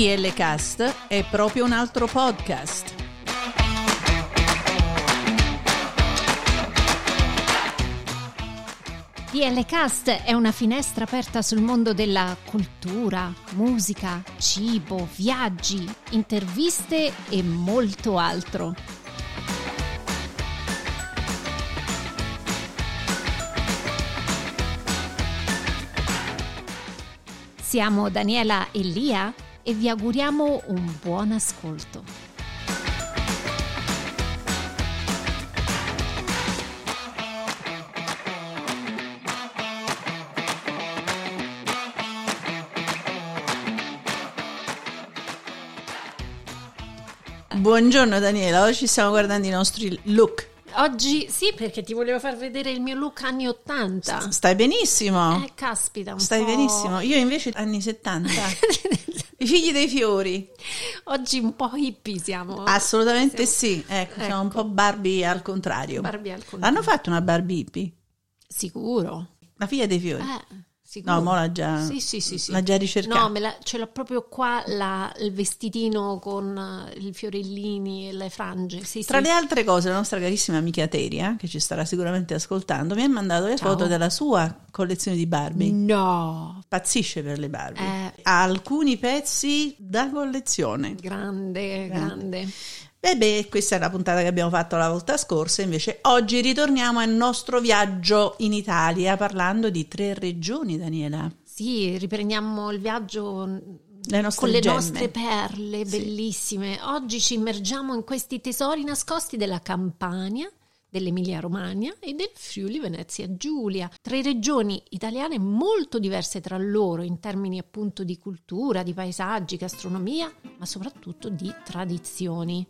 DL Cast è proprio un altro podcast. DL Cast è una finestra aperta sul mondo della cultura, musica, cibo, viaggi, interviste e molto altro. Siamo Daniela e Lia e vi auguriamo un buon ascolto. Buongiorno Daniela, oggi stiamo guardando i nostri look. Oggi sì, perché ti volevo far vedere il mio look anni 80. Stai benissimo. Eh, caspita, Stai po'. benissimo. Io invece anni 70. I figli dei fiori. Oggi un po' hippie siamo. Assolutamente sì. Ecco, siamo un Ecco. po' Barbie al contrario. Barbie al contrario. Hanno fatto una Barbie hippie? Sicuro. La figlia dei fiori. Eh, sicuro. No, mo l'ha già, Sì, sì, sì, sì. l'ha già ricercata. No, me la- ce l'ho proprio qua la- il vestitino con eh, i fiorellini e le frange. Sì, Tra sì. le altre cose, la nostra carissima amica Teria, che ci starà sicuramente ascoltando, mi ha mandato le Ciao. foto della sua collezione di Barbie. No, Pazzisce per le Barbie. Eh. Ha alcuni pezzi da collezione. grande, grande. Beh, beh, questa è la puntata che abbiamo fatto la volta scorsa, invece oggi ritorniamo al nostro viaggio in Italia parlando di tre regioni, Daniela. Sì, riprendiamo il viaggio Le con le gemme. nostre perle Sì. bellissime. Oggi ci immergiamo in questi tesori nascosti della Campania, dell'Emilia Romagna e del Friuli Venezia Giulia. Tre regioni italiane molto diverse tra loro in termini appunto di cultura, di paesaggi, gastronomia, ma soprattutto di tradizioni.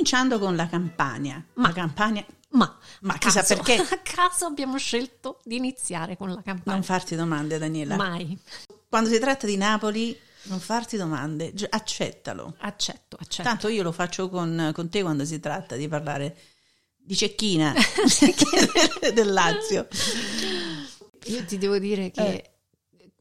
Cominciando con la Campania. Ma- la Campania, Ma, Ma a chissà caso- perché. A caso abbiamo scelto di iniziare con la Campania. non farti domande, Daniela. Mai. Quando si tratta di Napoli, non farti domande, accettalo. Accetto, accetto. Tanto io lo faccio con, con te quando si tratta di parlare di cecchina del Lazio. Io ti devo dire che Eh.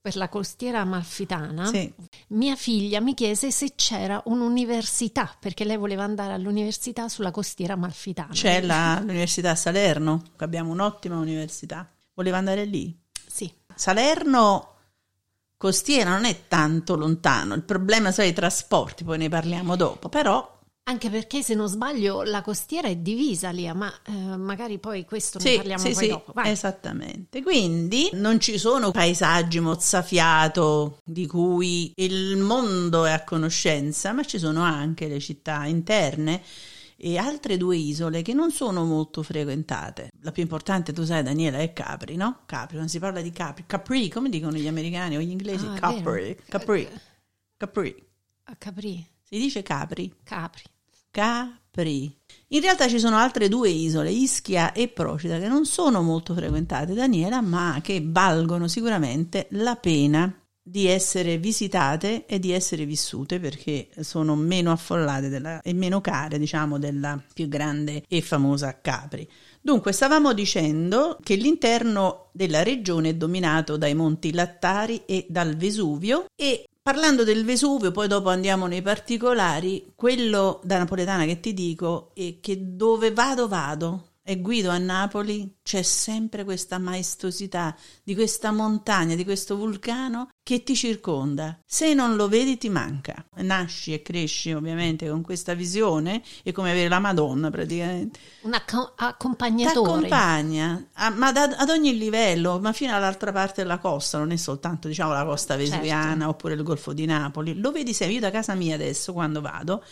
Per la costiera amalfitana Sì. mia figlia mi chiese se c'era un'università, perché lei voleva andare all'università sulla costiera amalfitana. C'è la- l'università a Salerno, abbiamo un'ottima università. Voleva andare lì. Sì, Salerno costiera non è tanto lontano, il problema sono i trasporti, poi ne parliamo dopo, però anche perché se non sbaglio la costiera è divisa lì, ma eh, magari poi questo ne sì, parliamo sì, poi sì, dopo. Vai. esattamente. Quindi non ci sono paesaggi mozzafiato di cui il mondo è a conoscenza, ma ci sono anche le città interne e altre due isole che non sono molto frequentate. La più importante, tu sai, Daniela, è Capri, no? Capri, quando si parla di Capri, Capri, come dicono gli americani o gli inglesi? Ah, Capri. Capri, Capri. A Capri, Si dice Capri. Capri. Capri. In realtà ci sono altre due isole, Ischia e Procida, che non sono molto frequentate, Daniela, ma che valgono sicuramente la pena di essere visitate e di essere vissute perché sono meno affollate della- e meno care, diciamo, della più grande e famosa Capri. Dunque, stavamo dicendo che l'interno della regione è dominato dai monti Lattari e dal Vesuvio e parlando del Vesuvio, poi dopo andiamo nei particolari, quello da napoletana che ti dico è che dove vado vado e guido a Napoli c'è sempre questa maestosità di questa montagna, di questo vulcano che ti circonda. Se non lo vedi ti manca. Nasci e cresci ovviamente con questa visione è come avere la Madonna praticamente. Un Ti accompagnatore. accompagna, a- ma da- ad ogni livello, ma fino all'altra parte della costa, non è soltanto diciamo la costa vesuviana Certo. oppure il Golfo di Napoli. Lo vedi sempre, io da casa mia adesso quando vado,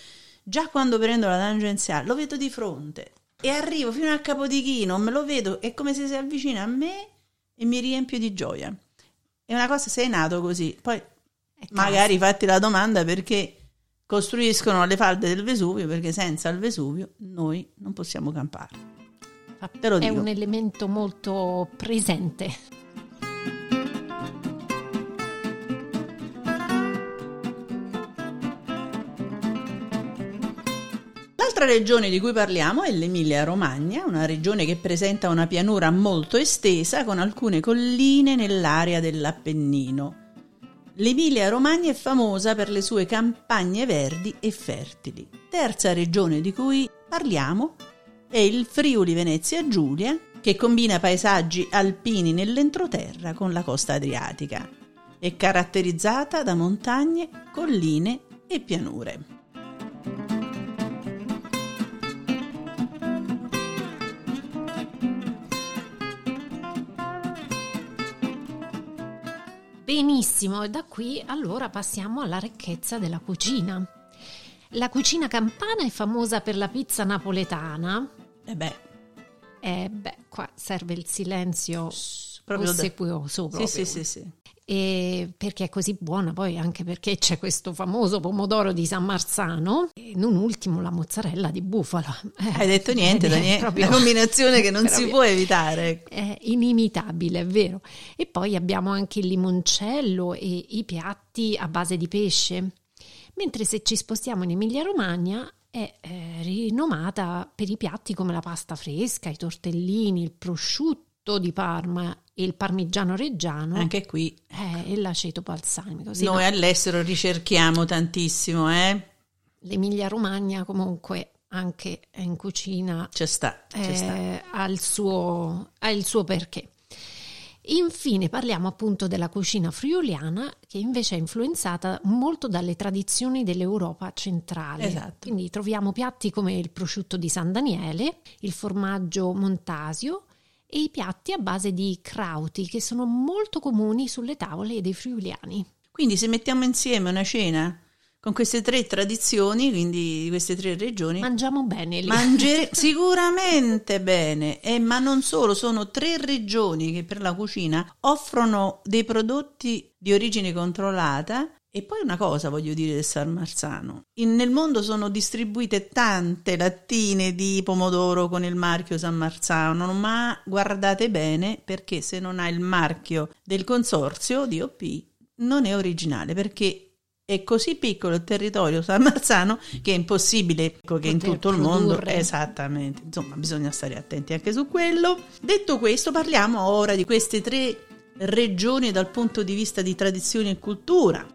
già quando prendo la tangenziale, lo vedo di fronte e arrivo fino a Capodichino, me lo vedo, è come se si avvicina a me e mi riempie di gioia. È una cosa, sei nato così, poi magari fatti la domanda perché costruiscono le falde del Vesuvio, perché senza il Vesuvio noi non possiamo campare. casa. te lo È un elemento molto presente. L'altra regione di cui parliamo è l'Emilia-Romagna, una regione che presenta una pianura molto estesa con alcune colline nell'area dell'Appennino. L'Emilia-Romagna è famosa per le sue campagne verdi e fertili. Terza regione di cui parliamo è il Friuli Venezia Giulia, che combina paesaggi alpini nell'entroterra con la costa adriatica. È caratterizzata da montagne, colline e pianure. Benissimo, e da qui allora passiamo alla ricchezza della cucina. La cucina campana è famosa per la pizza napoletana. E eh beh. E eh beh, qua serve il silenzio proprio ossequioso. Proprio. Sì, sì, sì, sì. E perché è così buona, poi anche perché c'è questo famoso pomodoro di San Marzano e non ultimo la mozzarella di bufala. Eh, Hai detto niente, Daniele, proprio... una combinazione che non si può evitare. È inimitabile, è vero. E poi abbiamo anche il limoncello e i piatti a base di pesce. Mentre se ci spostiamo in Emilia-Romagna è eh, rinomata per i piatti come la pasta fresca, i tortellini, il prosciutto di Parma e il parmigiano reggiano. Anche qui. Eh, e l'aceto balsamico. Sì, Noi no. all'estero ricerchiamo tantissimo, eh? L'Emilia Romagna comunque anche in cucina c'è sta, c'è eh, sta. Ha, il suo, ha il suo perché. Infine parliamo appunto della cucina friuliana che invece è influenzata molto dalle tradizioni dell'Europa centrale. Esatto. Quindi troviamo piatti come il prosciutto di San Daniele, il formaggio montasio, e i piatti a base di crauti che sono molto comuni sulle tavole dei friuliani. Quindi se mettiamo insieme una cena con queste tre tradizioni, quindi queste tre regioni, mangiamo bene lì. Mangere sicuramente bene, e, ma non solo, sono tre regioni che per la cucina offrono dei prodotti di origine controllata e poi una cosa voglio dire del San Marzano. In, nel mondo sono distribuite tante lattine di pomodoro con il marchio San Marzano, ma guardate bene perché se non ha il marchio del consorzio DOP non è originale perché è così piccolo il territorio San Marzano che è impossibile ecco, che in tutto il mondo esattamente. Insomma bisogna stare attenti anche su quello. Detto questo parliamo ora di queste tre regioni dal punto di vista di tradizione e cultura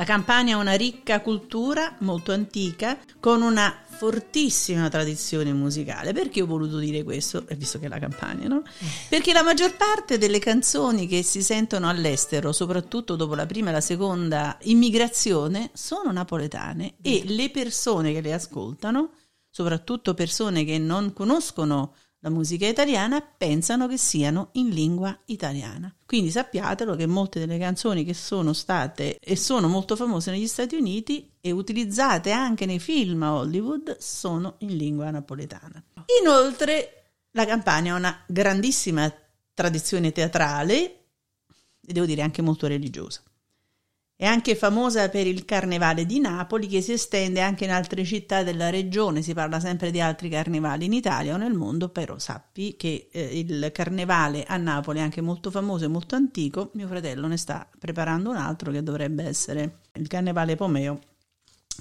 La Campania ha una ricca cultura molto antica con una fortissima tradizione musicale. Perché ho voluto dire questo? E visto che è la Campania, no? Perché la maggior parte delle canzoni che si sentono all'estero, soprattutto dopo la prima e la seconda immigrazione, sono napoletane e le persone che le ascoltano, soprattutto persone che non conoscono la musica italiana pensano che siano in lingua italiana. Quindi sappiatelo che molte delle canzoni che sono state e sono molto famose negli Stati Uniti e utilizzate anche nei film a Hollywood sono in lingua napoletana. Inoltre la Campania ha una grandissima tradizione teatrale e devo dire anche molto religiosa. È anche famosa per il Carnevale di Napoli che si estende anche in altre città della regione, si parla sempre di altri carnevali in Italia o nel mondo, però sappi che eh, il Carnevale a Napoli è anche molto famoso e molto antico, mio fratello ne sta preparando un altro che dovrebbe essere il Carnevale Pomeo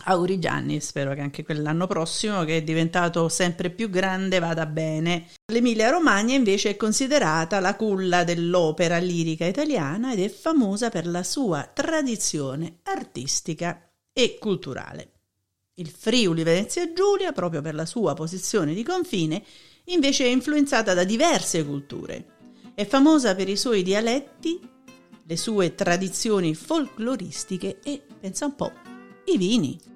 Auguri Gianni, spero che anche quell'anno prossimo, che è diventato sempre più grande, vada bene. L'Emilia Romagna invece è considerata la culla dell'opera lirica italiana ed è famosa per la sua tradizione artistica e culturale. Il Friuli Venezia Giulia, proprio per la sua posizione di confine, invece è influenzata da diverse culture. È famosa per i suoi dialetti, le sue tradizioni folcloristiche e, pensa un po', i vini.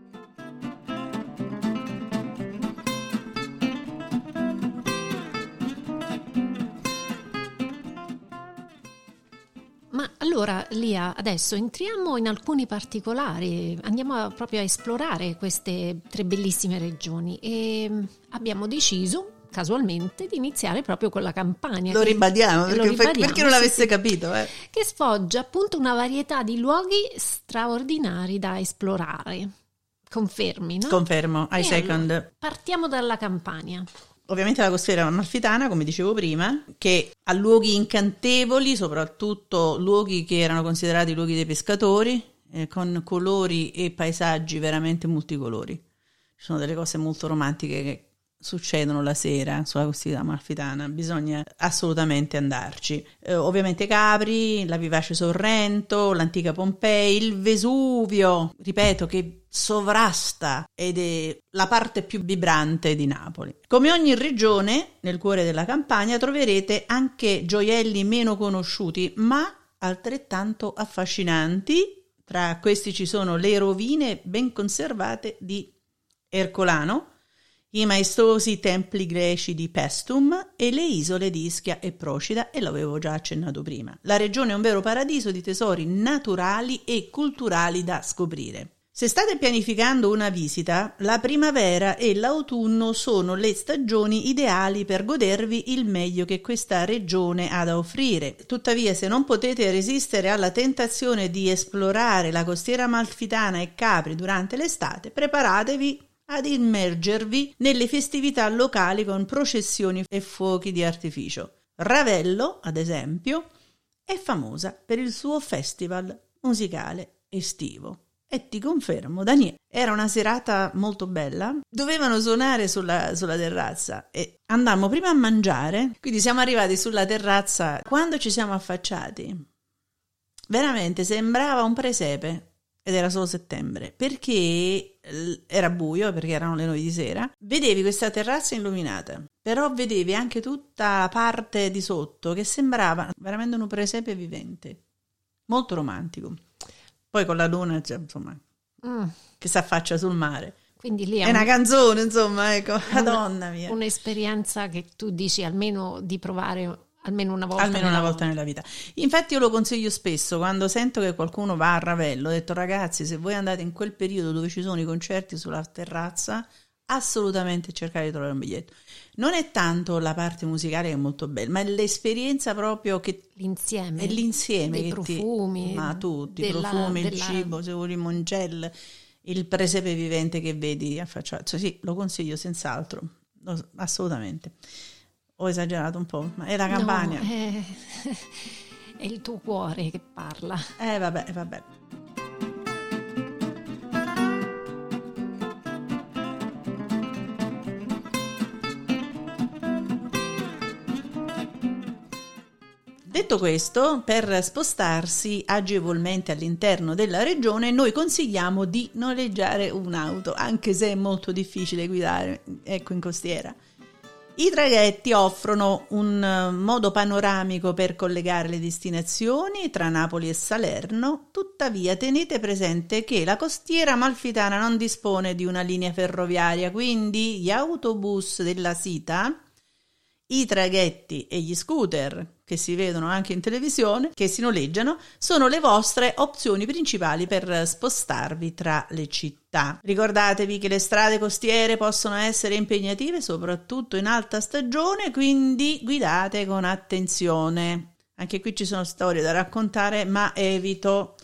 Allora, Lia, adesso entriamo in alcuni particolari, andiamo a, proprio a esplorare queste tre bellissime regioni e mm, abbiamo deciso casualmente di iniziare proprio con la campagna. Lo ribadiamo, perché, lo ribadiamo perché non l'avesse sì, capito. Eh. Che sfoggia appunto una varietà di luoghi straordinari da esplorare. Confermi, no? Confermo, I e second. Allora, partiamo dalla Campania. Ovviamente la costiera amalfitana, come dicevo prima, che ha luoghi incantevoli, soprattutto luoghi che erano considerati luoghi dei pescatori, eh, con colori e paesaggi veramente multicolori. Ci sono delle cose molto romantiche che succedono la sera sulla costiera amalfitana, bisogna assolutamente andarci. Eh, ovviamente Capri, la vivace Sorrento, l'antica Pompei, il Vesuvio, ripeto che sovrasta ed è la parte più vibrante di Napoli. Come ogni regione, nel cuore della campagna troverete anche gioielli meno conosciuti, ma altrettanto affascinanti. Tra questi ci sono le rovine ben conservate di Ercolano, i maestosi templi greci di Pestum e le isole di Ischia e Procida, e l'avevo già accennato prima. La regione è un vero paradiso di tesori naturali e culturali da scoprire. Se state pianificando una visita, la primavera e l'autunno sono le stagioni ideali per godervi il meglio che questa regione ha da offrire. Tuttavia, se non potete resistere alla tentazione di esplorare la costiera amalfitana e Capri durante l'estate, preparatevi ad immergervi nelle festività locali con processioni e fuochi di artificio. Ravello, ad esempio, è famosa per il suo festival musicale estivo. E ti confermo, Daniele, era una serata molto bella. Dovevano suonare sulla, sulla, terrazza e andammo prima a mangiare. Quindi siamo arrivati sulla terrazza. Quando ci siamo affacciati, veramente sembrava un presepe ed era solo settembre, perché era buio, perché erano le nove di sera, vedevi questa terrazza illuminata, però vedevi anche tutta la parte di sotto che sembrava veramente un presepe vivente, molto romantico. Poi con la luna, cioè, insomma, mm. che si affaccia sul mare. Quindi lì è, è una canzone, insomma, ecco, madonna mia. Un'esperienza che tu dici almeno di provare Almeno una volta, Almeno una volta nella vita. Infatti io lo consiglio spesso quando sento che qualcuno va a Ravello, ho detto ragazzi se voi andate in quel periodo dove ci sono i concerti sulla terrazza, assolutamente cercate di trovare un biglietto. Non è tanto la parte musicale che è molto bella, ma è l'esperienza proprio che... L'insieme. È l'insieme. Dei profumi. Ti, ma tutti, i profumi, della... il cibo, se vuoi il mongel, il presepe vivente che vedi affacciato. Sì, lo consiglio senz'altro, assolutamente. Ho esagerato un po', ma è la campagna. No, è, è il tuo cuore che parla. Eh vabbè, vabbè. Detto questo, per spostarsi agevolmente all'interno della regione, noi consigliamo di noleggiare un'auto, anche se è molto difficile guidare, ecco, in costiera. I traghetti offrono un eh, modo panoramico per collegare le destinazioni tra Napoli e Salerno, tuttavia tenete presente che la costiera amalfitana non dispone di una linea ferroviaria, quindi gli autobus della Sita i traghetti e gli scooter che si vedono anche in televisione, che si noleggiano, sono le vostre opzioni principali per spostarvi tra le città. Ricordatevi che le strade costiere possono essere impegnative soprattutto in alta stagione, quindi guidate con attenzione. Anche qui ci sono storie da raccontare, ma evito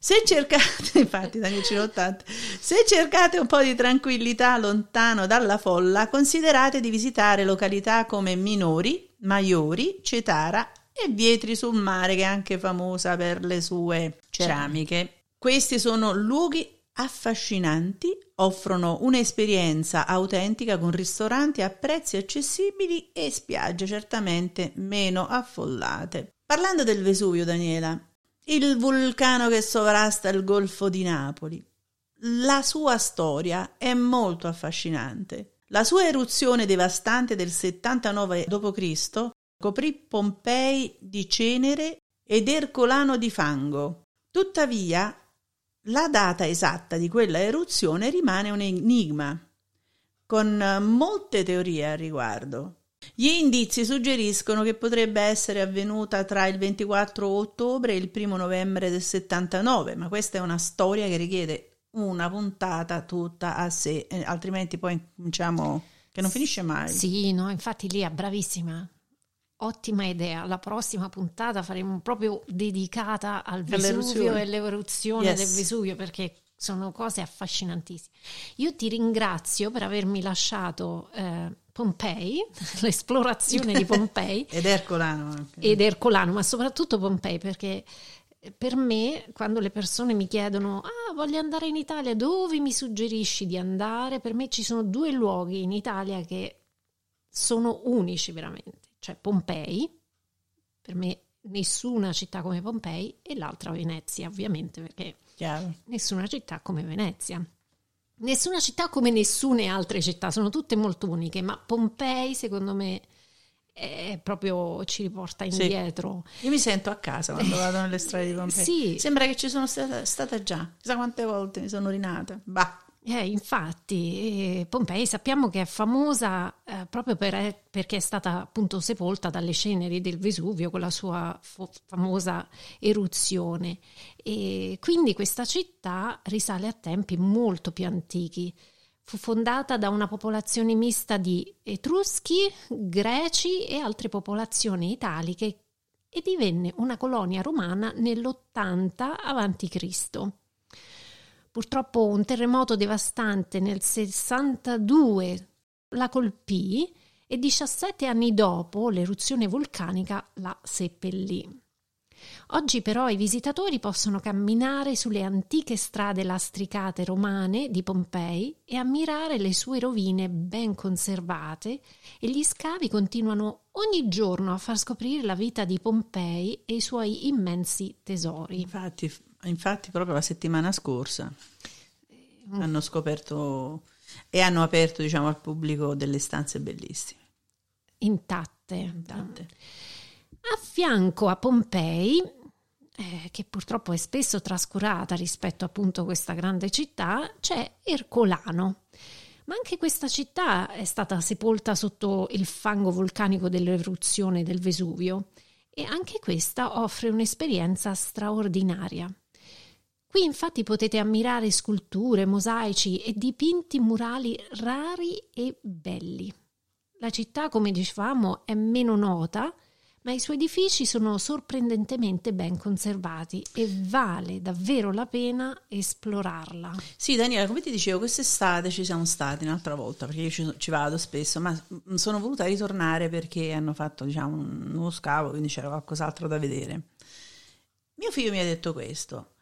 se cercate, infatti Daniel 80, se cercate un po' di tranquillità lontano dalla folla, considerate di visitare località come Minori, Maiori, Cetara e Vietri sul mare, che è anche famosa per le sue ceramiche. Questi sono luoghi affascinanti, offrono un'esperienza autentica con ristoranti a prezzi accessibili e spiagge certamente meno affollate. Parlando del Vesuvio, Daniela, il vulcano che sovrasta il Golfo di Napoli. La sua storia è molto affascinante. La sua eruzione devastante del 79 d.C. coprì Pompei di cenere ed Ercolano di fango. Tuttavia, la data esatta di quella eruzione rimane un enigma, con molte teorie al riguardo. Gli indizi suggeriscono che potrebbe essere avvenuta tra il 24 ottobre e il 1 novembre del 79, ma questa è una storia che richiede una puntata tutta a sé, eh, altrimenti poi cominciamo che non finisce mai. Sì, no, infatti è bravissima. Ottima idea, la prossima puntata faremo proprio dedicata al Vesuvio e all'eruzione yes. del Vesuvio perché sono cose affascinantissime. Io ti ringrazio per avermi lasciato eh, Pompei, l'esplorazione di Pompei. ed Ercolano. Anche. Ed Ercolano, ma soprattutto Pompei, perché per me, quando le persone mi chiedono, ah, voglio andare in Italia, dove mi suggerisci di andare? Per me ci sono due luoghi in Italia che sono unici veramente, cioè Pompei, per me nessuna città come Pompei, e l'altra Venezia, ovviamente, perché Chiaro. nessuna città come Venezia. Nessuna città come nessune altre città, sono tutte molto uniche, ma Pompei, secondo me, è proprio ci riporta Sì. indietro. Io mi sento a casa quando vado nelle strade di Pompei. Sì. Sembra che ci sono stata, stata già. Chissà quante volte mi sono rinata. Bah. Eh, infatti, eh, Pompei sappiamo che è famosa eh, proprio per- perché è stata appunto sepolta dalle ceneri del Vesuvio con la sua fo- famosa eruzione. E quindi questa città risale a tempi molto più antichi. Fu fondata da una popolazione mista di Etruschi, Greci e altre popolazioni italiche e divenne una colonia romana nell'80 a.C. Purtroppo un terremoto devastante nel 62 la colpì e 17 anni dopo l'eruzione vulcanica la seppellì. Oggi però i visitatori possono camminare sulle antiche strade lastricate romane di Pompei e ammirare le sue rovine ben conservate e gli scavi continuano ogni giorno a far scoprire la vita di Pompei e i suoi immensi tesori. Infatti, infatti, proprio la settimana scorsa hanno scoperto e hanno aperto, diciamo, al pubblico delle stanze bellissime. Intatte. Tante. A fianco a Pompei, eh, che purtroppo è spesso trascurata rispetto appunto a questa grande città, c'è Ercolano. Ma anche questa città è stata sepolta sotto il fango vulcanico dell'eruzione del Vesuvio e anche questa offre un'esperienza straordinaria. Qui infatti potete ammirare sculture, mosaici e dipinti murali rari e belli. La città, come dicevamo, è meno nota, ma i suoi edifici sono sorprendentemente ben conservati e vale davvero la pena esplorarla. Sì, Daniela, come ti dicevo, quest'estate ci siamo stati un'altra volta perché io ci, ci vado spesso, ma sono voluta ritornare perché hanno fatto, diciamo, un nuovo scavo, quindi c'era qualcos'altro da vedere. Mio figlio mi ha detto questo: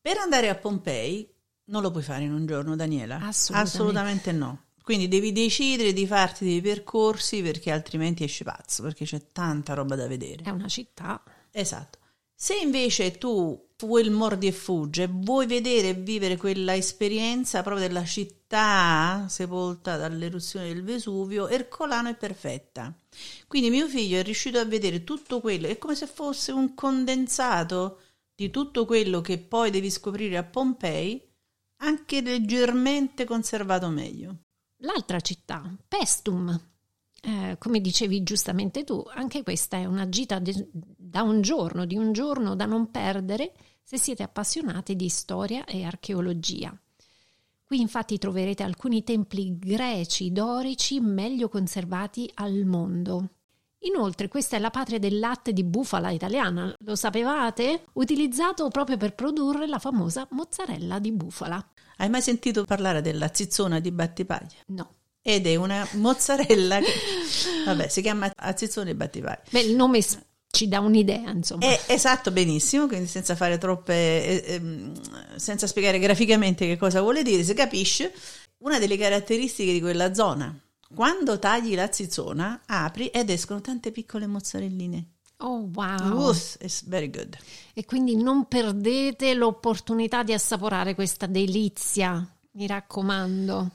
per andare a Pompei non lo puoi fare in un giorno, Daniela. Assolutamente. Assolutamente no. Quindi devi decidere di farti dei percorsi perché altrimenti esci pazzo, perché c'è tanta roba da vedere. È una città. Esatto. Se invece tu vuoi il mordi e fugge, vuoi vedere e vivere quella esperienza proprio della città sepolta dall'eruzione del Vesuvio, Ercolano è perfetta. Quindi mio figlio è riuscito a vedere tutto quello, è come se fosse un condensato di tutto quello che poi devi scoprire a Pompei, anche leggermente conservato meglio. L'altra città, Pestum. Eh, come dicevi giustamente tu, anche questa è una gita de- da un giorno, di un giorno da non perdere se siete appassionati di storia e archeologia. Qui infatti troverete alcuni templi greci dorici meglio conservati al mondo. Inoltre questa è la patria del latte di bufala italiana, lo sapevate? Utilizzato proprio per produrre la famosa mozzarella di bufala. Hai mai sentito parlare della zizzona di Battipaglia? No. Ed è una mozzarella che, vabbè, si chiama azzizzone battipaglia. Beh, il nome ci dà un'idea, insomma. È esatto, benissimo, quindi senza fare troppe, eh, ehm, senza spiegare graficamente che cosa vuole dire, si capisce. Una delle caratteristiche di quella zona, quando tagli la zizzona, apri ed escono tante piccole mozzarelline. Oh, wow. Uff, it's very good. E quindi non perdete l'opportunità di assaporare questa delizia, mi raccomando.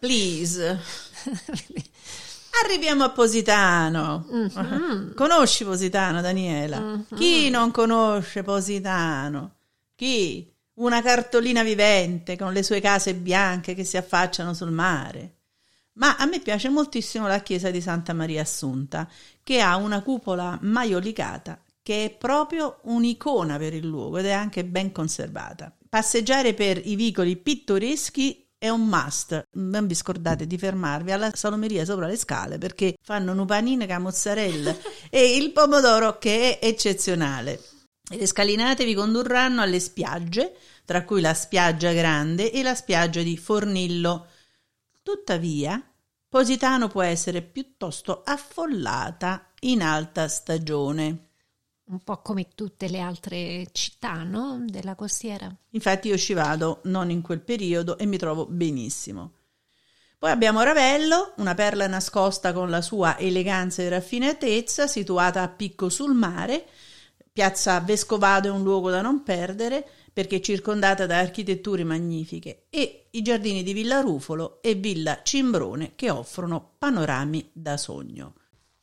Please. Arriviamo a Positano. Mhm. Conosci Positano, Daniela? Chi non conosce Positano? Chi? Una cartolina vivente con le sue case bianche che si affacciano sul mare. Ma a me piace moltissimo la chiesa di Santa Maria Assunta, che ha una cupola maiolicata che è proprio un'icona per il luogo ed è anche ben conservata. Passeggiare per i vicoli pittoreschi è un must. Non vi scordate di fermarvi alla salomeria sopra le scale perché fanno un panino con la mozzarella e il pomodoro che è eccezionale. Le scalinate vi condurranno alle spiagge, tra cui la spiaggia grande e la spiaggia di Fornillo. Tuttavia, Positano può essere piuttosto affollata in alta stagione. un po' come tutte le altre città no? della costiera. Infatti io ci vado non in quel periodo e mi trovo benissimo. Poi abbiamo Ravello, una perla nascosta con la sua eleganza e raffinatezza, situata a picco sul mare. Piazza Vescovado è un luogo da non perdere perché circondata da architetture magnifiche e i giardini di Villa Rufolo e Villa Cimbrone che offrono panorami da sogno.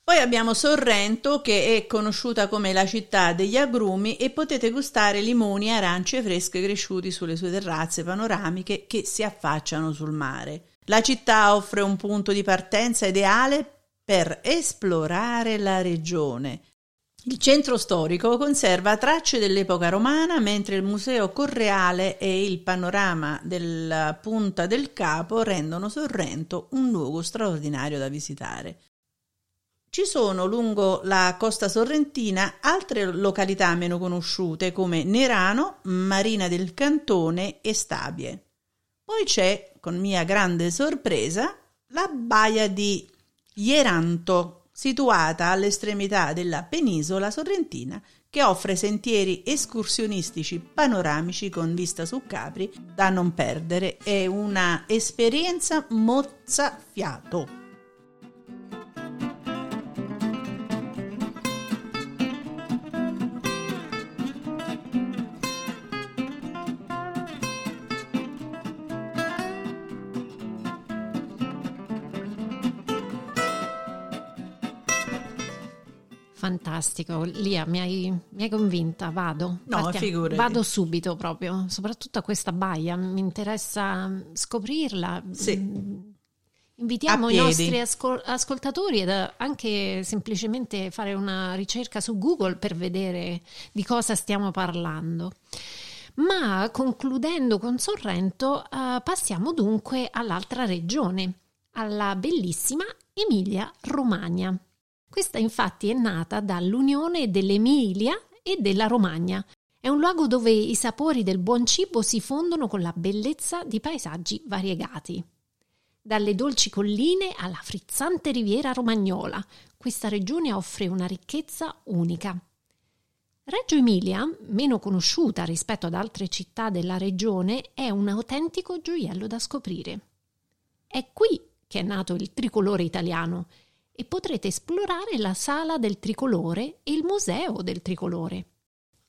Poi abbiamo Sorrento che è conosciuta come la città degli agrumi e potete gustare limoni e arance fresche cresciuti sulle sue terrazze panoramiche che si affacciano sul mare. La città offre un punto di partenza ideale per esplorare la regione. Il centro storico conserva tracce dell'epoca romana, mentre il museo Correale e il panorama della Punta del Capo rendono Sorrento un luogo straordinario da visitare. Ci sono lungo la costa sorrentina altre località meno conosciute come Nerano, Marina del Cantone e Stabie. Poi c'è, con mia grande sorpresa, la baia di Ieranto, situata all'estremità della penisola sorrentina, che offre sentieri escursionistici panoramici con vista su Capri da non perdere. È una esperienza mozzafiato. Fantastico, Lia, mi hai, mi hai convinta, vado. No, figurati. Vado subito proprio, soprattutto a questa baia, mi interessa scoprirla. Sì. Invitiamo i nostri ascol- ascoltatori ad anche semplicemente fare una ricerca su Google per vedere di cosa stiamo parlando. Ma concludendo con Sorrento, uh, passiamo dunque all'altra regione, alla bellissima Emilia-Romagna. Questa infatti è nata dall'unione dell'Emilia e della Romagna. È un luogo dove i sapori del buon cibo si fondono con la bellezza di paesaggi variegati. Dalle dolci colline alla frizzante riviera romagnola, questa regione offre una ricchezza unica. Reggio Emilia, meno conosciuta rispetto ad altre città della regione, è un autentico gioiello da scoprire. È qui che è nato il tricolore italiano e potrete esplorare la sala del tricolore e il museo del tricolore.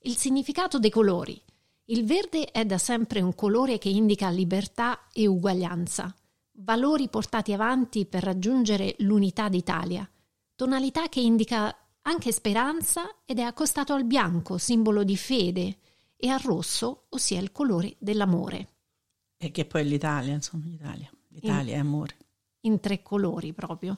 Il significato dei colori. Il verde è da sempre un colore che indica libertà e uguaglianza, valori portati avanti per raggiungere l'unità d'Italia, tonalità che indica anche speranza ed è accostato al bianco, simbolo di fede, e al rosso, ossia il colore dell'amore. E che poi è l'Italia, insomma, l'Italia. L'Italia in, è amore. In tre colori proprio.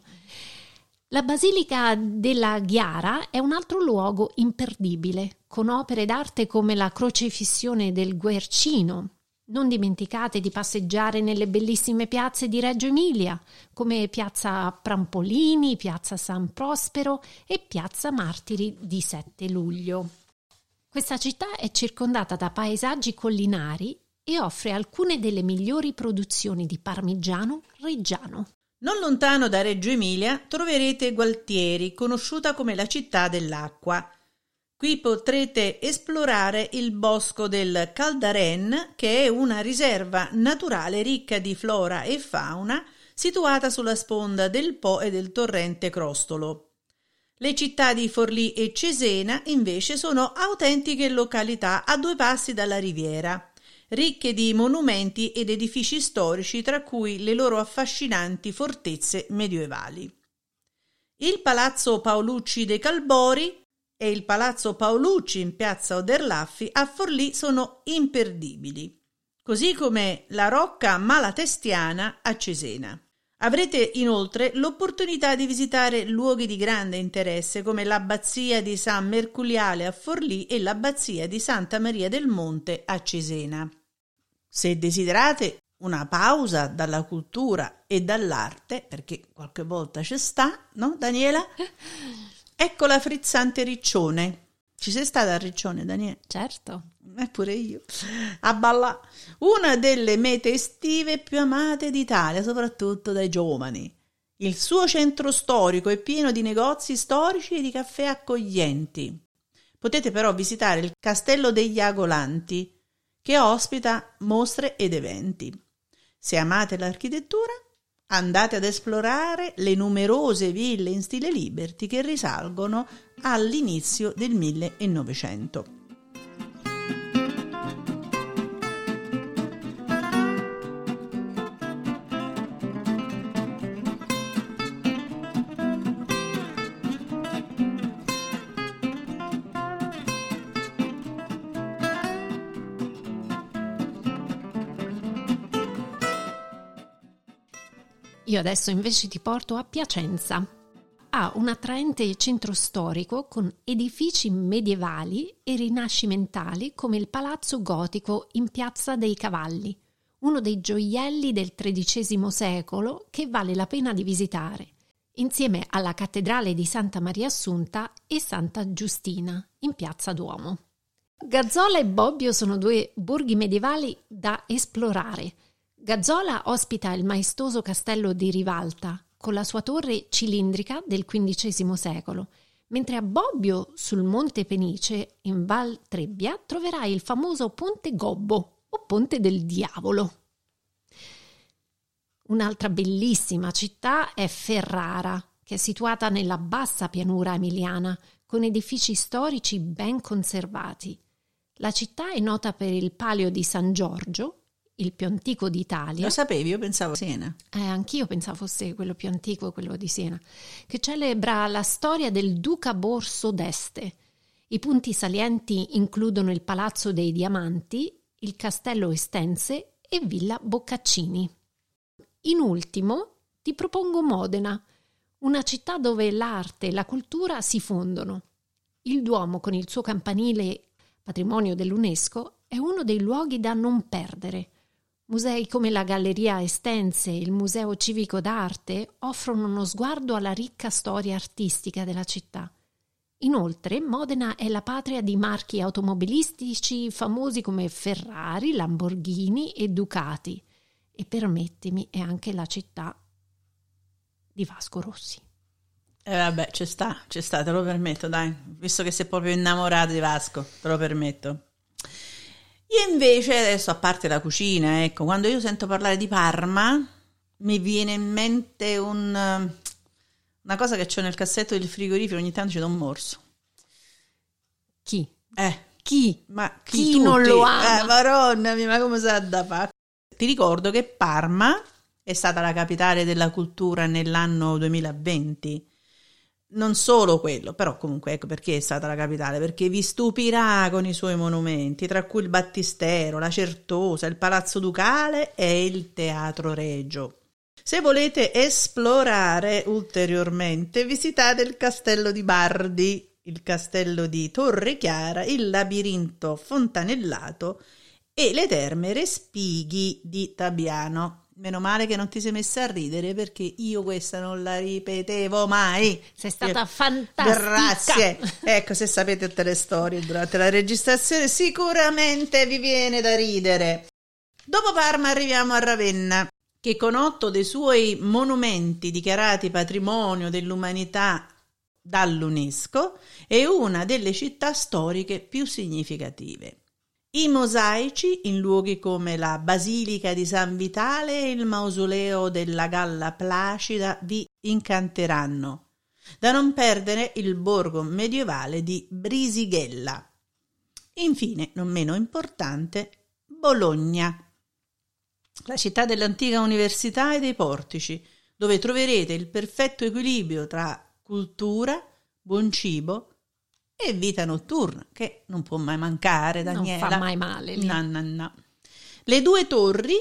La Basilica della Ghiara è un altro luogo imperdibile, con opere d'arte come la Crocefissione del Guercino. Non dimenticate di passeggiare nelle bellissime piazze di Reggio Emilia, come Piazza Prampolini, Piazza San Prospero e Piazza Martiri di 7 luglio. Questa città è circondata da paesaggi collinari e offre alcune delle migliori produzioni di parmigiano reggiano. Non lontano da Reggio Emilia troverete Gualtieri, conosciuta come la città dell'acqua. Qui potrete esplorare il bosco del Caldaren, che è una riserva naturale ricca di flora e fauna, situata sulla sponda del Po e del torrente Crostolo. Le città di Forlì e Cesena, invece, sono autentiche località a due passi dalla riviera ricche di monumenti ed edifici storici, tra cui le loro affascinanti fortezze medievali. Il Palazzo Paolucci dei Calbori e il Palazzo Paolucci in piazza Oderlaffi a Forlì sono imperdibili, così come la Rocca Malatestiana a Cesena. Avrete inoltre l'opportunità di visitare luoghi di grande interesse come l'abbazia di San Merculiale a Forlì e l'abbazia di Santa Maria del Monte a Cesena. Se desiderate una pausa dalla cultura e dall'arte, perché qualche volta ci sta, no Daniela? Ecco la frizzante Riccione. Ci sei stata a Riccione, Daniela? Certo. Eppure io. A balla. Una delle mete estive più amate d'Italia, soprattutto dai giovani. Il suo centro storico è pieno di negozi storici e di caffè accoglienti. Potete però visitare il Castello degli Agolanti, che ospita mostre ed eventi. Se amate l'architettura, andate ad esplorare le numerose ville in stile Liberty che risalgono all'inizio del 1900. Io adesso invece ti porto a Piacenza. Ha un attraente centro storico con edifici medievali e rinascimentali come il Palazzo Gotico in Piazza dei Cavalli, uno dei gioielli del XIII secolo che vale la pena di visitare, insieme alla Cattedrale di Santa Maria Assunta e Santa Giustina in Piazza Duomo. Gazzola e Bobbio sono due borghi medievali da esplorare Gazzola ospita il maestoso castello di Rivalta, con la sua torre cilindrica del XV secolo, mentre a Bobbio, sul Monte Penice, in Val Trebbia, troverai il famoso Ponte Gobbo o Ponte del Diavolo. Un'altra bellissima città è Ferrara, che è situata nella bassa pianura emiliana, con edifici storici ben conservati. La città è nota per il Palio di San Giorgio, il più antico d'Italia. Lo sapevi? Io pensavo Siena. Eh, anch'io pensavo fosse quello più antico, quello di Siena, che celebra la storia del Duca Borso d'Este. I punti salienti includono il Palazzo dei Diamanti, il Castello Estense e Villa Boccaccini. In ultimo ti propongo Modena, una città dove l'arte e la cultura si fondono. Il Duomo, con il suo campanile patrimonio dell'UNESCO, è uno dei luoghi da non perdere. Musei come la Galleria Estense e il Museo Civico d'Arte offrono uno sguardo alla ricca storia artistica della città. Inoltre, Modena è la patria di marchi automobilistici famosi come Ferrari, Lamborghini e Ducati e permettimi, è anche la città di Vasco Rossi. Eh vabbè, ci sta, ci sta, te lo permetto, dai, visto che sei proprio innamorato di Vasco, te lo permetto. Io invece adesso, a parte la cucina, ecco, quando io sento parlare di Parma, mi viene in mente un, una cosa che c'ho nel cassetto del frigorifero, ogni tanto ci do un morso. Chi? Eh, chi? Ma chi, chi non lo ama? Eh, maronna mia, ma come sa da fare? Ti ricordo che Parma è stata la capitale della cultura nell'anno 2020 non solo quello, però comunque ecco perché è stata la capitale, perché vi stupirà con i suoi monumenti, tra cui il Battistero, la Certosa, il Palazzo Ducale e il Teatro Regio. Se volete esplorare ulteriormente, visitate il Castello di Bardi, il Castello di Torre Chiara, il Labirinto Fontanellato e le Terme Respighi di Tabiano. Meno male che non ti sei messa a ridere perché io questa non la ripetevo mai. Sei stata fantastica. Grazie. Ecco, se sapete tutte le storie durante la registrazione, sicuramente vi viene da ridere. Dopo Parma arriviamo a Ravenna, che con otto dei suoi monumenti dichiarati patrimonio dell'umanità dall'UNESCO è una delle città storiche più significative. I mosaici in luoghi come la Basilica di San Vitale e il mausoleo della Galla Placida vi incanteranno. Da non perdere il borgo medievale di Brisighella. Infine, non meno importante, Bologna, la città dell'antica università e dei portici, dove troverete il perfetto equilibrio tra cultura, buon cibo e vita notturna, che non può mai mancare, Daniela. Non fa mai male. Lì. No, no, no. Le due torri,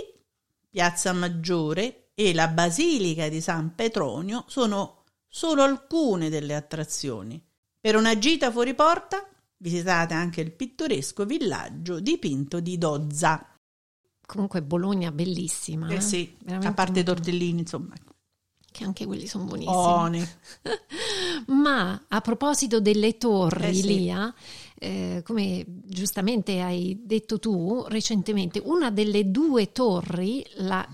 Piazza Maggiore e la Basilica di San Petronio, sono solo alcune delle attrazioni. Per una gita fuori porta, visitate anche il pittoresco villaggio dipinto di Dozza. Comunque Bologna bellissima. Eh, eh? sì, a parte i tortellini, insomma. Che anche quelli sono buonissimi. Buoni. Ma a proposito delle torri, Eh sì. Lia, eh, come giustamente hai detto tu recentemente, una delle due torri, la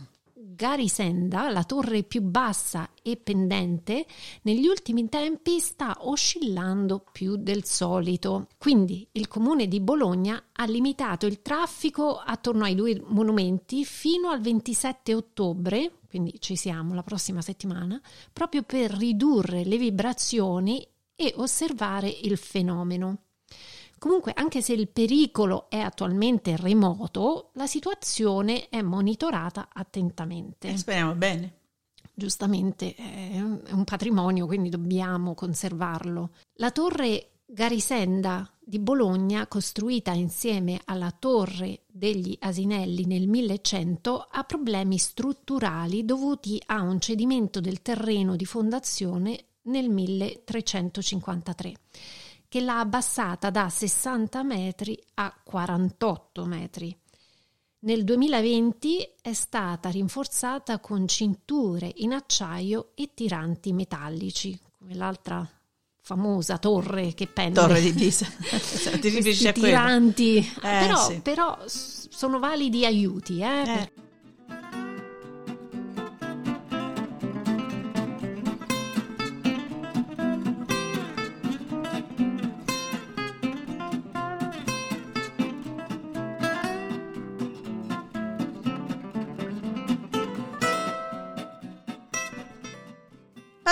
Garisenda, la torre più bassa e pendente, negli ultimi tempi sta oscillando più del solito. Quindi il comune di Bologna ha limitato il traffico attorno ai due monumenti fino al 27 ottobre, quindi ci siamo la prossima settimana, proprio per ridurre le vibrazioni e osservare il fenomeno. Comunque, anche se il pericolo è attualmente remoto, la situazione è monitorata attentamente. Eh, speriamo bene. Giustamente è un patrimonio, quindi dobbiamo conservarlo. La torre Garisenda di Bologna, costruita insieme alla torre degli Asinelli nel 1100, ha problemi strutturali dovuti a un cedimento del terreno di fondazione nel 1353 che l'ha abbassata da 60 metri a 48 metri. Nel 2020 è stata rinforzata con cinture in acciaio e tiranti metallici, come l'altra famosa torre che pende. Torre di Pisa. Ti riferisci a tiranti. Eh, però, sì. però, sono validi aiuti, eh, eh.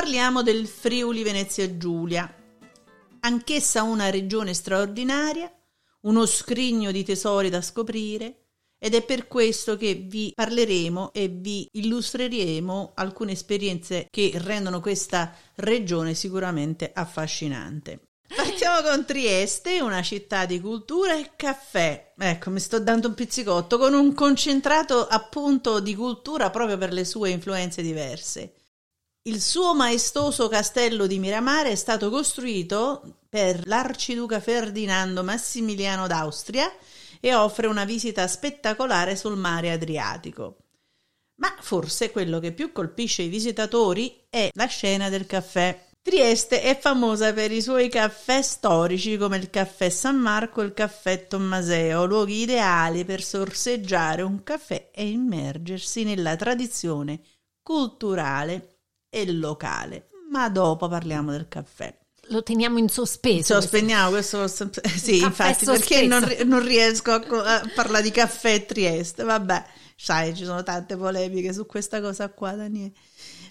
Parliamo del Friuli Venezia Giulia, anch'essa una regione straordinaria, uno scrigno di tesori da scoprire ed è per questo che vi parleremo e vi illustreremo alcune esperienze che rendono questa regione sicuramente affascinante. Partiamo con Trieste, una città di cultura e caffè. Ecco, mi sto dando un pizzicotto con un concentrato appunto di cultura proprio per le sue influenze diverse. Il suo maestoso castello di Miramare è stato costruito per l'arciduca Ferdinando Massimiliano d'Austria e offre una visita spettacolare sul mare Adriatico. Ma forse quello che più colpisce i visitatori è la scena del caffè. Trieste è famosa per i suoi caffè storici come il caffè San Marco e il caffè Tommaseo, luoghi ideali per sorseggiare un caffè e immergersi nella tradizione culturale e locale. Ma dopo parliamo del caffè. Lo teniamo in sospeso. Sospendiamo questo. Sì, infatti, sospeso. perché non, non, riesco a, a parlare di caffè Trieste. Vabbè, sai, ci sono tante polemiche su questa cosa qua, Daniele.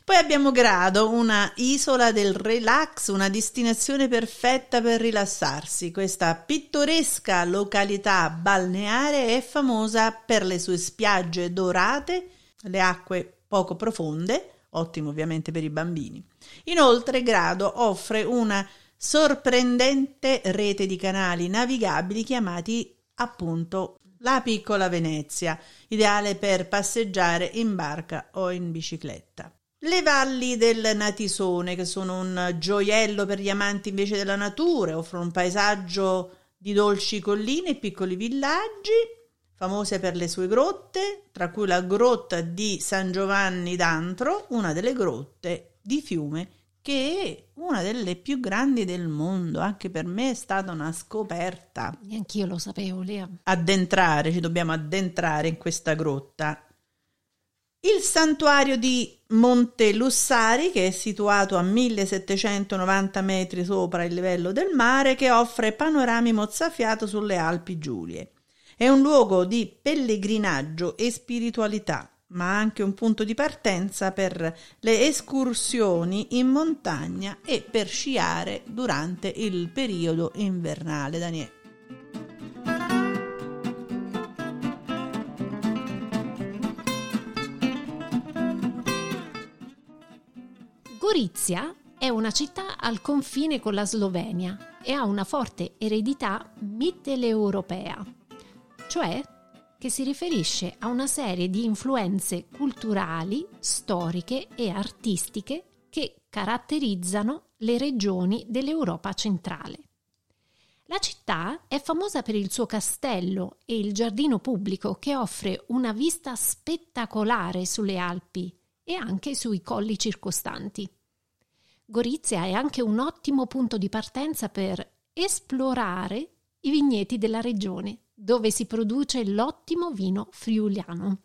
Poi abbiamo Grado, una isola del relax, una destinazione perfetta per rilassarsi. Questa pittoresca località balneare è famosa per le sue spiagge dorate, le acque poco profonde, ottimo ovviamente per i bambini. Inoltre Grado offre una sorprendente rete di canali navigabili chiamati appunto la piccola Venezia, ideale per passeggiare in barca o in bicicletta. Le valli del Natisone, che sono un gioiello per gli amanti invece della natura, offrono un paesaggio di dolci colline e piccoli villaggi famose per le sue grotte, tra cui la grotta di San Giovanni d'Antro, una delle grotte di fiume che è una delle più grandi del mondo, anche per me è stata una scoperta. Neanch'io lo sapevo, Lea. Addentrare, ci dobbiamo addentrare in questa grotta. Il santuario di Monte Lussari, che è situato a 1790 metri sopra il livello del mare, che offre panorami mozzafiato sulle Alpi Giulie. È un luogo di pellegrinaggio e spiritualità, ma anche un punto di partenza per le escursioni in montagna e per sciare durante il periodo invernale. Daniele. Gorizia è una città al confine con la Slovenia e ha una forte eredità mitteleuropea cioè che si riferisce a una serie di influenze culturali, storiche e artistiche che caratterizzano le regioni dell'Europa centrale. La città è famosa per il suo castello e il giardino pubblico che offre una vista spettacolare sulle Alpi e anche sui colli circostanti. Gorizia è anche un ottimo punto di partenza per esplorare i vigneti della regione dove si produce l'ottimo vino friuliano.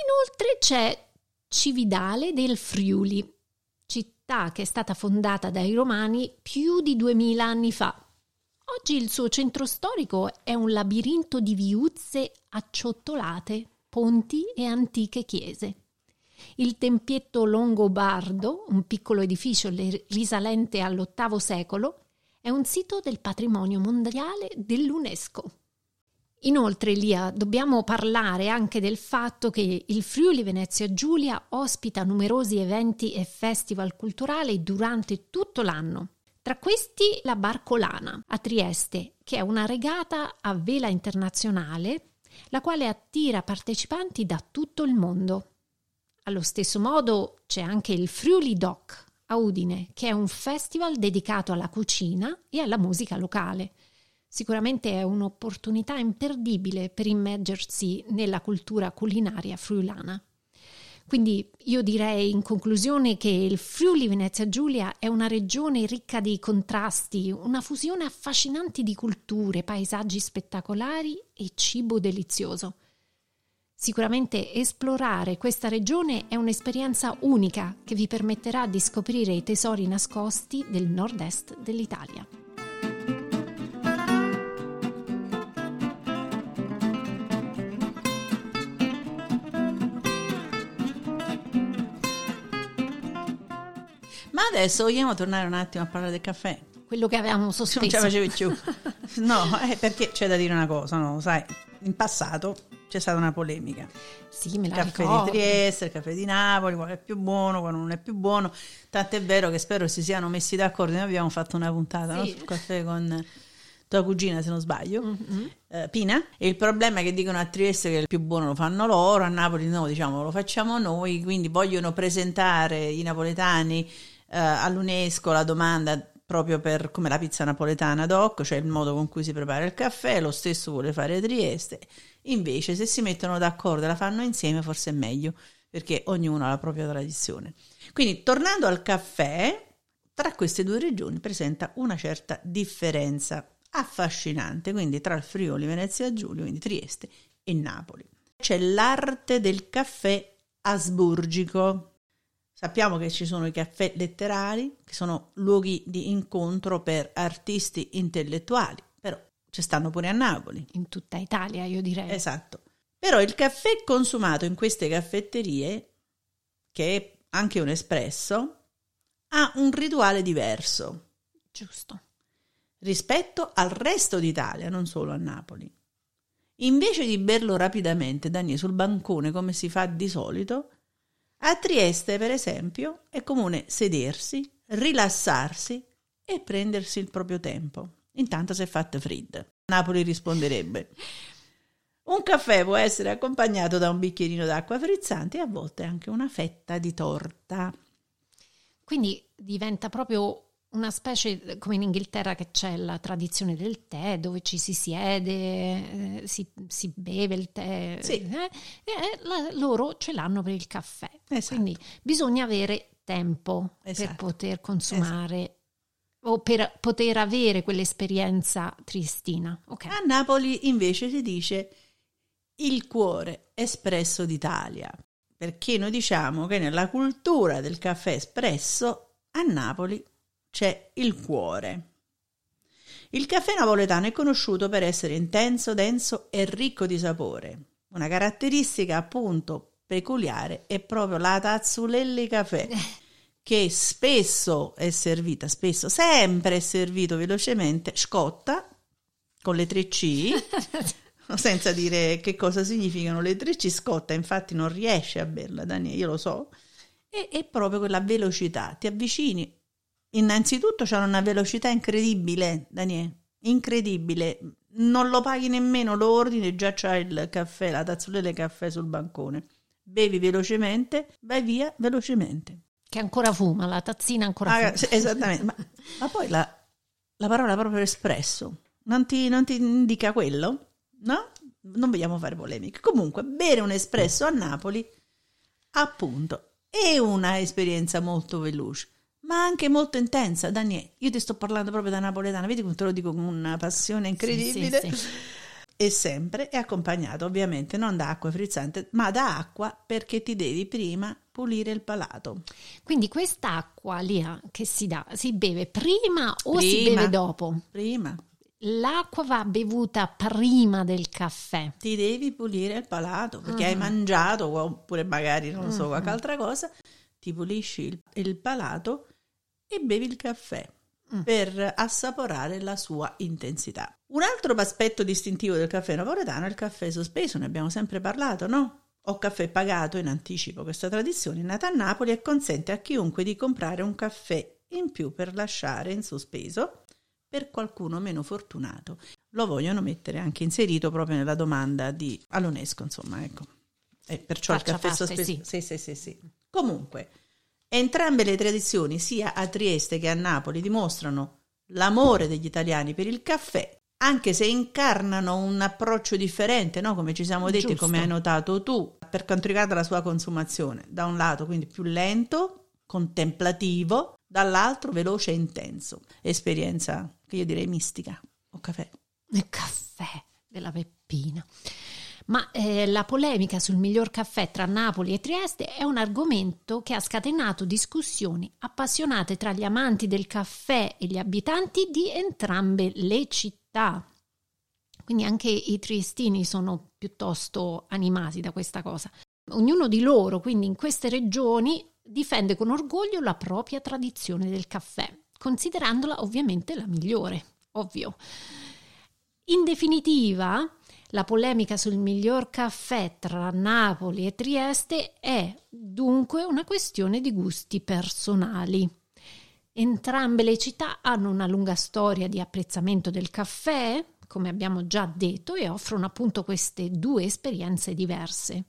Inoltre c'è Cividale del Friuli, città che è stata fondata dai Romani più di duemila anni fa. Oggi il suo centro storico è un labirinto di viuzze acciottolate, ponti e antiche chiese. Il tempietto Longobardo, un piccolo edificio risalente all'VIII secolo, è un sito del patrimonio mondiale dell'UNESCO. Inoltre, Lia, dobbiamo parlare anche del fatto che il Friuli Venezia Giulia ospita numerosi eventi e festival culturali durante tutto l'anno. Tra questi la Barcolana a Trieste, che è una regata a vela internazionale, la quale attira partecipanti da tutto il mondo. Allo stesso modo c'è anche il Friuli Doc a Udine, che è un festival dedicato alla cucina e alla musica locale. Sicuramente è un'opportunità imperdibile per immergersi nella cultura culinaria friulana. Quindi io direi in conclusione che il Friuli Venezia Giulia è una regione ricca di contrasti, una fusione affascinante di culture, paesaggi spettacolari e cibo delizioso. Sicuramente esplorare questa regione è un'esperienza unica che vi permetterà di scoprire i tesori nascosti del nord-est dell'Italia. Ma adesso vogliamo tornare un attimo a parlare del caffè. Quello che avevamo sospeso. Non ce la facevi più. No, è perché c'è da dire una cosa, no? Sai, in passato c'è stata una polemica. Sì, me la il caffè ricordo. di Trieste, il caffè di Napoli, quale è più buono, quale non è più buono. Tant'è vero che spero si siano messi d'accordo. Noi abbiamo fatto una puntata no? Sì. sul caffè con tua cugina, se non sbaglio, Mhm. eh, Pina. E il problema è che dicono a Trieste che il più buono lo fanno loro, a Napoli no, diciamo lo facciamo noi. Quindi vogliono presentare i napoletani eh, all'UNESCO la domanda proprio per come la pizza napoletana doc, cioè il modo con cui si prepara il caffè, lo stesso vuole fare Trieste. Invece, se si mettono d'accordo e la fanno insieme, forse è meglio, perché ognuno ha la propria tradizione. Quindi, tornando al caffè, tra queste due regioni presenta una certa differenza affascinante, quindi tra il Friuli, Venezia Giulia, quindi Trieste e Napoli. C'è l'arte del caffè asburgico. Sappiamo che ci sono i caffè letterari, che sono luoghi di incontro per artisti intellettuali, ci stanno pure a Napoli. In tutta Italia, io direi. Esatto. Però il caffè consumato in queste caffetterie, che è anche un espresso, ha un rituale diverso Giusto. rispetto al resto d'Italia, non solo a Napoli. Invece di berlo rapidamente, Daniele, sul bancone come si fa di solito, a Trieste, per esempio, è comune sedersi, rilassarsi e prendersi il proprio tempo. Intanto si è fatto freddo. Napoli risponderebbe. Un caffè può essere accompagnato da un bicchierino d'acqua frizzante e a volte anche una fetta di torta. Quindi diventa proprio una specie come in Inghilterra che c'è la tradizione del tè dove ci si siede, eh, si, si beve il tè. Sì. eh, e la- loro ce l'hanno per il caffè. Esatto. Quindi bisogna avere tempo per Esatto. poter consumare o per poter avere quell'esperienza triestina. Ok. A Napoli invece si dice il cuore espresso d'Italia, perché noi diciamo che nella cultura del caffè espresso a Napoli c'è il cuore. Il caffè napoletano è conosciuto per essere intenso, denso e ricco di sapore. Una caratteristica appunto peculiare è proprio la tazzulelli caffè che spesso è servita, spesso, sempre è servito velocemente, scotta con le 3C, senza dire che cosa significano le 3C, scotta, infatti non riesce a berla, Daniele, io lo so, e è proprio quella velocità, ti avvicini, innanzitutto c'è una velocità incredibile, Daniele, incredibile, non lo paghi nemmeno, lo ordini, già c'hai il caffè, la tazzolella di caffè sul bancone, bevi velocemente, vai via velocemente. Che ancora fuma, la tazzina ancora Ah, fuma. esattamente, ma, ma poi la, la parola proprio espresso non ti, non ti indica quello? No? Non vogliamo fare polemiche. Comunque, bere un espresso a Napoli, appunto, è una esperienza molto veloce, ma anche molto intensa. Daniele, io ti sto parlando proprio da napoletana, vedi come te lo dico con una passione incredibile. Sì, sì, sì. e sempre è accompagnato ovviamente non da acqua frizzante, ma da acqua perché ti devi prima pulire il palato. Quindi quest'acqua lì ah, che si dà, si beve prima o Prima. si beve dopo? Prima L'acqua va bevuta prima del caffè. ti devi pulire il palato perché Mm. hai mangiato oppure magari non so Mhm. qualche altra cosa, ti pulisci il, il palato e bevi il caffè Mm. per assaporare la sua intensità. Un altro aspetto distintivo del caffè napoletano è il caffè sospeso, ne abbiamo sempre parlato, no? Ho caffè pagato in anticipo. Questa tradizione è nata a Napoli e consente a chiunque di comprare un caffè in più per lasciare in sospeso per qualcuno meno fortunato. Lo vogliono mettere anche inserito proprio nella domanda di, all'UNESCO, insomma, ecco. E perciò Faccia il caffè parte, sospeso. sì. Sì, sì, sì, sì. Comunque, entrambe le tradizioni, sia a Trieste che a Napoli, dimostrano l'amore degli italiani per il caffè, anche se incarnano un approccio differente, no? come ci siamo detti, Giusto. come hai notato tu, per quanto riguarda la sua consumazione. Da un lato, quindi più lento, contemplativo, dall'altro veloce e intenso. Esperienza che io direi mistica o caffè. Il caffè della Peppina. Ma eh, la polemica sul miglior caffè tra Napoli e Trieste è un argomento che ha scatenato discussioni appassionate tra gli amanti del caffè e gli abitanti di entrambe le città. Quindi anche i triestini sono piuttosto animati da questa cosa. Ognuno di loro, quindi in queste regioni, difende con orgoglio la propria tradizione del caffè, considerandola ovviamente la migliore, ovvio. In definitiva, la polemica sul miglior caffè tra Napoli e Trieste è dunque una questione di gusti personali. Entrambe le città hanno una lunga storia di apprezzamento del caffè, come abbiamo già detto, e offrono appunto queste due esperienze diverse.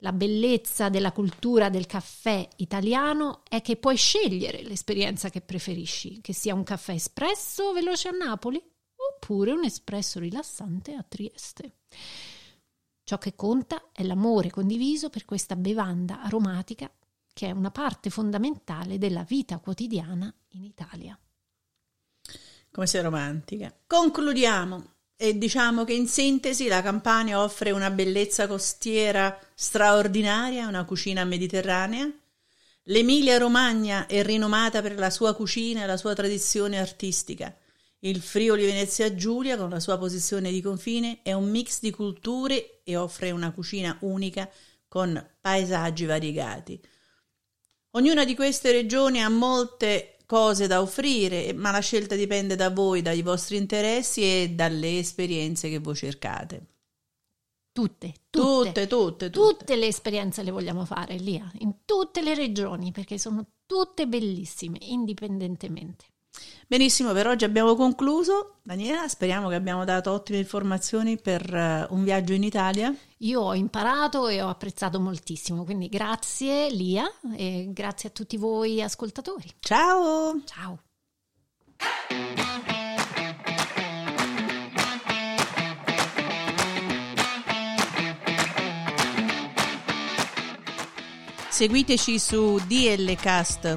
La bellezza della cultura del caffè italiano è che puoi scegliere l'esperienza che preferisci, che sia un caffè espresso veloce a Napoli oppure un espresso rilassante a Trieste. Ciò che conta è l'amore condiviso per questa bevanda aromatica che è una parte fondamentale della vita quotidiana in Italia. Come sei romantica. Concludiamo e diciamo che in sintesi la Campania offre una bellezza costiera straordinaria, una cucina mediterranea. L'Emilia Romagna è rinomata per la sua cucina e la sua tradizione artistica. Il Friuli Venezia Giulia, con la sua posizione di confine, è un mix di culture e offre una cucina unica con paesaggi variegati. Ognuna di queste regioni ha molte cose da offrire, ma la scelta dipende da voi, dai vostri interessi e dalle esperienze che voi cercate. Tutte, tutte, Tutte, tutte, tutte. tutte le esperienze le vogliamo fare lì, in tutte le regioni, perché sono tutte bellissime, indipendentemente. Benissimo, per oggi abbiamo concluso. Daniela, speriamo che abbiamo dato ottime informazioni per eh, un viaggio in Italia. Io ho imparato e ho apprezzato moltissimo, quindi grazie Lia e grazie a tutti voi ascoltatori. Ciao! Ciao! Seguiteci su dlcast.com,